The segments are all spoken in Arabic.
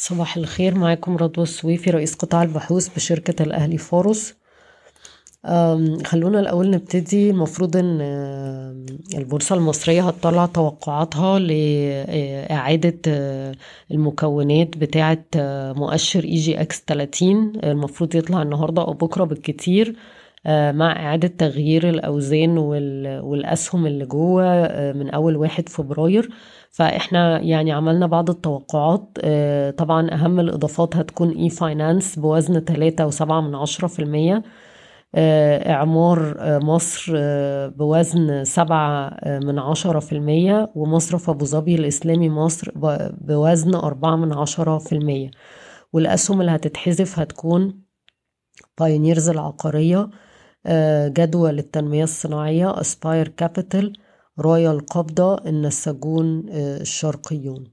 صباح الخير معاكم رضوى السويفي رئيس قطاع البحوث بشركة الأهلي فاروس. خلونا الأول نبتدي. المفروض أم، البورصة المصرية هتطلع توقعاتها لإعادة أه، المكونات بتاعة أه، مؤشر EGX 30 المفروض يطلع النهاردة أو بكرة بالكتير أه، مع إعادة تغيير الأوزان وال- والأسهم اللي جوه من أول واحد فبراير. فإحنا يعني عملنا بعض التوقعات أه، طبعا أهم الإضافات هتكون e-finance بوزن تلاتة وسبعة من عشرة في المية آه، إعمار آه، مصر آه، بوزن سبعة آه، من عشرة في المية ومصرف أبو ظبي الإسلامي مصر بوزن أربعة من عشرة في المية. والأسهم اللي هتتحذف هتكون بايونيرز العقارية آه، جدوى للتنمية الصناعية Aspire Capital راية القابضة النساجون آه، الشرقيون.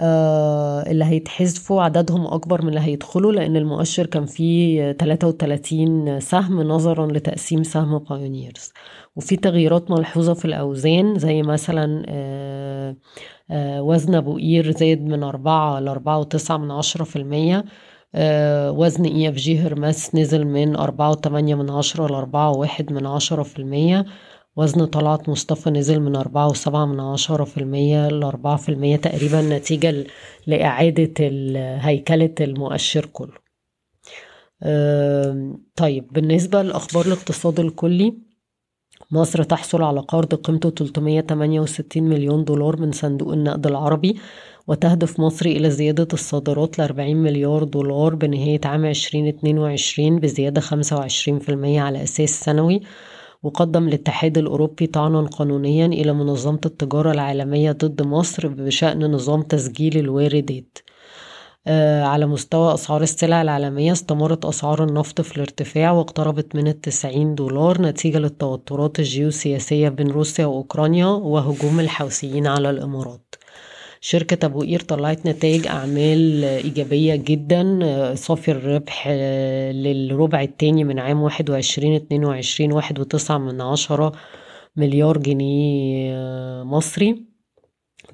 آه، اللي هيتحذفوا عددهم أكبر من اللي هيدخلوا لأن المؤشر كان فيه 33 سهم نظرا لتقسيم سهم بايونيرز وفي تغييرات ملحوظة في الأوزان زي مثلا آه، وزن أبو قير زاد من أربعة لأربعة وتسعة من عشرة في المية. وزن EFG Hermes نزل من أربعة وتمانية من عشرة لأربعة وواحد من عشرة في المية. وزن طلعت مصطفى نزل من أربعة وسبعة من عشرة في المية لأربعة في المية تقريبا نتيجة لإعادة هيكلة المؤشر كله. طيب بالنسبة لأخبار الاقتصاد الكلي مصر تحصل على قرض قيمته 368 مليون دولار من صندوق النقد العربي وتهدف مصر إلى زيادة الصادرات ل 40 مليار دولار بنهاية عام 2022 بزيادة 25% على أساس سنوي. وقدم الاتحاد الأوروبي طعنا قانونيا إلى منظمة التجارة العالمية ضد مصر بشأن نظام تسجيل الواردات. آه، على مستوى أسعار السلع العالمية استمرت أسعار النفط في الارتفاع واقتربت من التسعين دولار نتيجة للتوترات الجيوسياسية بين روسيا وأوكرانيا وهجوم الحوثيين على الإمارات. شركة أبو قير طلعت نتائج أعمال إيجابية جدا آه، صافي الربح آه، للربع التاني من عام واحد وعشرين اتنين وعشرين واحد وتسعة من عشرة مليار جنيه آه، مصري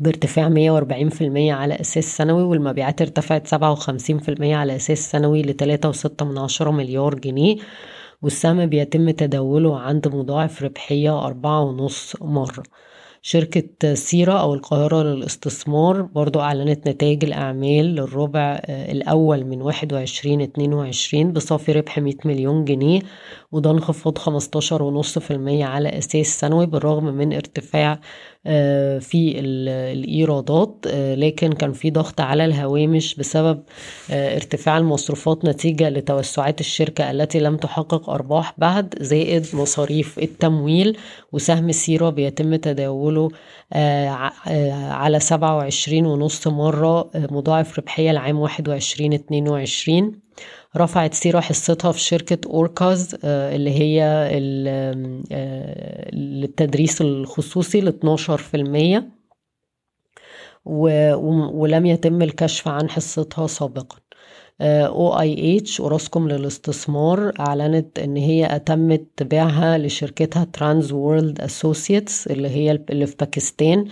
بارتفاع 140% على أساس سنوي والمبيعات ارتفعت 57% على أساس سنوي من عشرة مليار جنيه. والسهم بيتم تداوله عند مضاعف ربحية أربعة ونص مرة. شركة سيرة أو القاهرة للاستثمار برضو أعلنت نتائج الأعمال للربع آه، الأول من 21-22 بصافي ربح 100 مليون جنيه وده انخفاض 15.5% على أساس سنوي بالرغم من ارتفاع في ال- الإيرادات آه، لكن كان في ضغط على الهوامش بسبب آه، ارتفاع المصروفات نتيجة لتوسعات الشركة التي لم تحقق أرباح بعد زائد مصاريف التمويل وسهم سيرة بيتم تداوله آه، آه، على سبعة وعشرين ونص مرة آه، مضاعف ربحية لعام واحد وعشرين اتنين وعشرين. رفعت سيرا حصتها في شركة Orcas آه، اللي هي آه، للتدريس الخصوصي ل 12% و- و- ولم يتم الكشف عن حصتها سابقا. OIH أوراسكوم للاستثمار أعلنت إن هي أتمت بيعها لشركتها Trans World Associates اللي هي اللي في باكستان.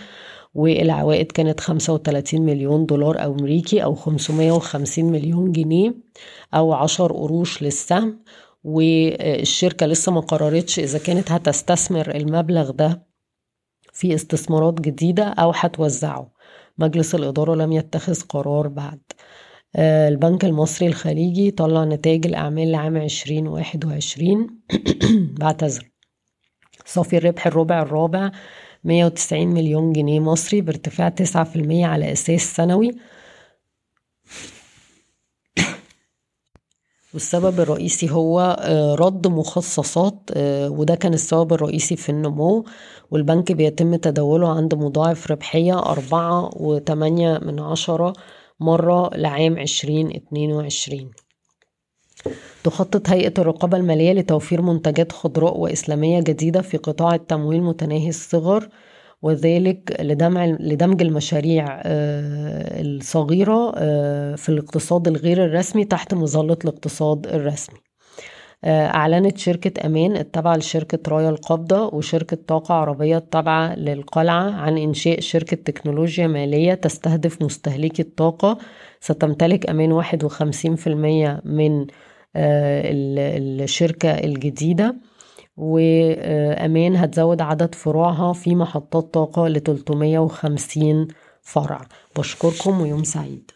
والعوائد كانت 35 مليون دولار أمريكي أو 550 مليون جنيه أو 10 قروش للسهم. والشركة لسه ما قررتش إذا كانت هتستثمر المبلغ ده في استثمارات جديدة أو هتوزعه. مجلس الإدارة لم يتخذ قرار بعد. آه، البنك المصري الخليجي طلع نتائج الأعمال لعام 2021 بعتذر. صافي الربح الربع الرابع 190 مليون جنيه مصري بارتفاع 9% على أساس سنوي. والسبب الرئيسي هو آه، رد مخصصات آه، وده كان السبب الرئيسي في النمو. والبنك بيتم تداوله عند مضاعف ربحية أربعة وتمانية من عشرة مرة لعام عشرين اتنين وعشرين. تخطط هيئة الرقابة المالية لتوفير منتجات خضراء وإسلامية جديدة في قطاع التمويل متناهي الصغر وذلك لدمع لدمج المشاريع آه، الصغيرة آه، في الاقتصاد الغير الرسمي تحت مظلة الاقتصاد الرسمي. أعلنت شركة أمان التابعة لشركة رايا القابضة وشركة طاقة عربية التابعة للقلعة عن إنشاء شركة تكنولوجيا مالية تستهدف مستهلكي الطاقة. ستمتلك أمان واحد وخمسين في المية من الشركة الجديدة. وأمان هتزود عدد فروعها في محطات طاقة ل 350 فرع. بشكركم ويوم سعيد.